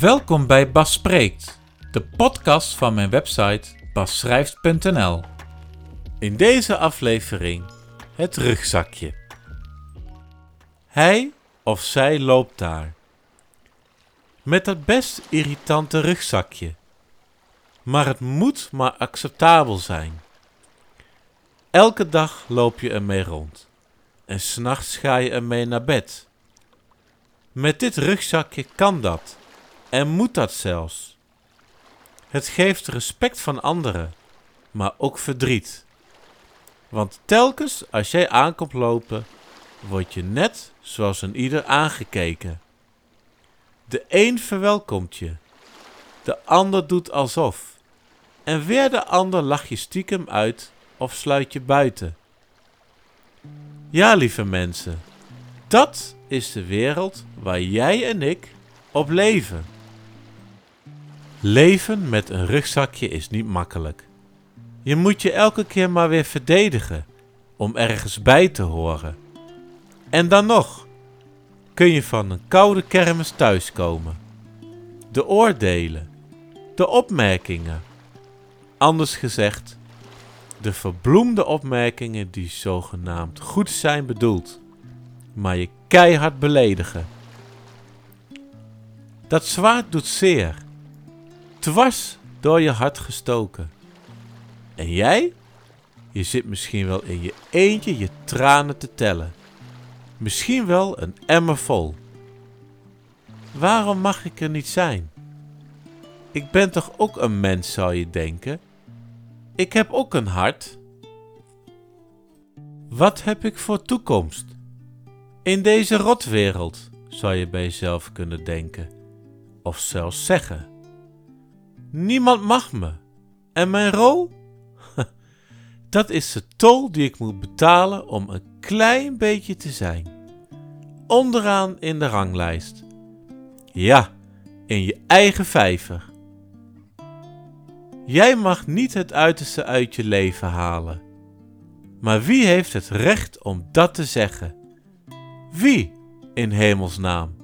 Welkom bij Bas Spreekt, de podcast van mijn website basschrijft.nl. In deze aflevering het rugzakje. Hij of zij loopt daar. Met dat best irritante rugzakje. Maar het moet maar acceptabel zijn. Elke dag loop je ermee rond. En s'nachts ga je ermee naar bed. Met dit rugzakje kan dat. En moet dat zelfs. Het geeft respect van anderen, maar ook verdriet. Want telkens als jij aankomt lopen, word je net zoals een ieder aangekeken. De een verwelkomt je, de ander doet alsof, en weer de ander lach je stiekem uit of sluit je buiten. Ja, lieve mensen, dat is de wereld waar jij en ik op leven. Leven met een rugzakje is niet makkelijk. Je moet je elke keer maar weer verdedigen om ergens bij te horen. En dan nog kun je van een koude kermis thuiskomen. De oordelen, de opmerkingen, anders gezegd, de verbloemde opmerkingen die zogenaamd goed zijn bedoeld, maar je keihard beledigen. Dat zwaard doet zeer dwars door je hart gestoken. En jij? Je zit misschien wel in je eentje je tranen te tellen. Misschien wel een emmer vol. Waarom mag ik er niet zijn? Ik ben toch ook een mens, zou je denken? Ik heb ook een hart. Wat heb ik voor toekomst? In deze rotwereld, zou je bij jezelf kunnen denken. Of zelfs zeggen. Niemand mag me. En mijn rol? Dat is de tol die ik moet betalen om een klein beetje te zijn. Onderaan in de ranglijst. Ja, in je eigen vijver. Jij mag niet het uiterste uit je leven halen. Maar wie heeft het recht om dat te zeggen? Wie, in hemelsnaam?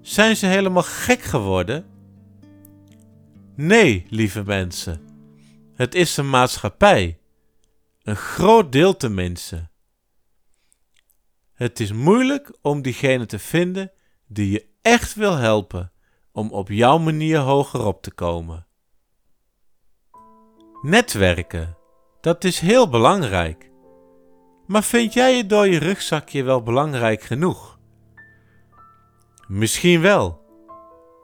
Zijn ze helemaal gek geworden? Nee, lieve mensen. Het is een maatschappij. Een groot deel tenminste. Het is moeilijk om diegene te vinden die je echt wil helpen om op jouw manier hoger op te komen. Netwerken, dat is heel belangrijk. Maar vind jij het door je rugzakje wel belangrijk genoeg? Misschien wel,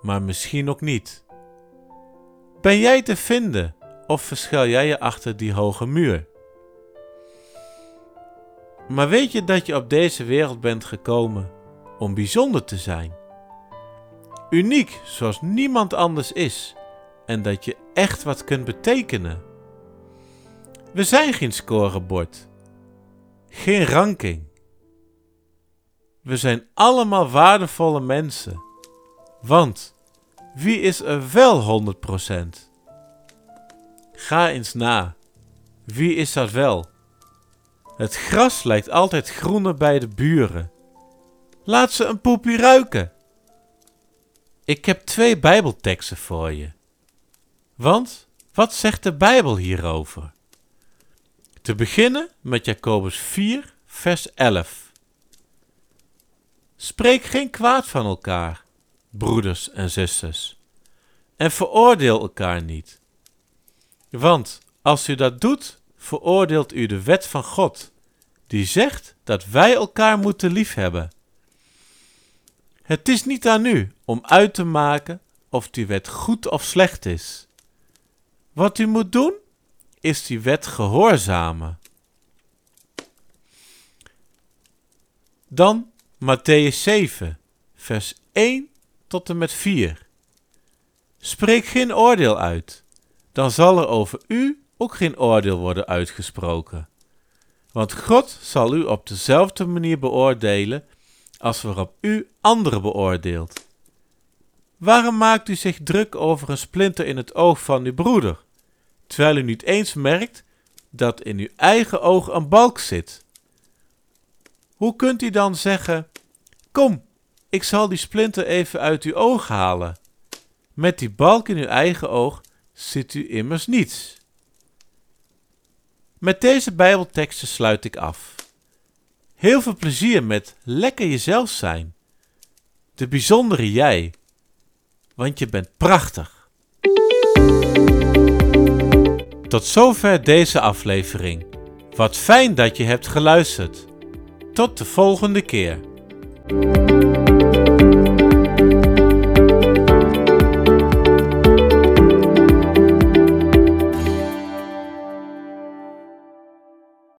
maar misschien ook niet. Ben jij te vinden of verschuil jij je achter die hoge muur? Maar weet je dat je op deze wereld bent gekomen om bijzonder te zijn? Uniek zoals niemand anders is en dat je echt wat kunt betekenen. We zijn geen scorebord, geen ranking. We zijn allemaal waardevolle mensen, want wie is er wel 100%? Ga eens na. Wie is dat wel? Het gras lijkt altijd groener bij de buren. Laat ze een poepie ruiken. Ik heb twee Bijbelteksten voor je. Want wat zegt de Bijbel hierover? Te beginnen met Jacobus 4, vers 11. Spreek geen kwaad van elkaar broeders en zusters. En veroordeel elkaar niet. Want als u dat doet, veroordeelt u de wet van God, die zegt dat wij elkaar moeten liefhebben. Het is niet aan u om uit te maken of die wet goed of slecht is. Wat u moet doen, is die wet gehoorzamen. Dan Matthäus 7, vers 1 tot en met 4. Spreek geen oordeel uit, dan zal er over u ook geen oordeel worden uitgesproken. Want God zal u op dezelfde manier beoordelen als waarop u anderen beoordeelt. Waarom maakt u zich druk over een splinter in het oog van uw broeder, terwijl u niet eens merkt dat in uw eigen oog een balk zit? Hoe kunt u dan zeggen: Kom, ik zal die splinter even uit uw oog halen. Met die balk in uw eigen oog ziet u immers niets. Met deze Bijbelteksten sluit ik af. Heel veel plezier met lekker jezelf zijn. De bijzondere jij. Want je bent prachtig. Tot zover deze aflevering. Wat fijn dat je hebt geluisterd. Tot de volgende keer.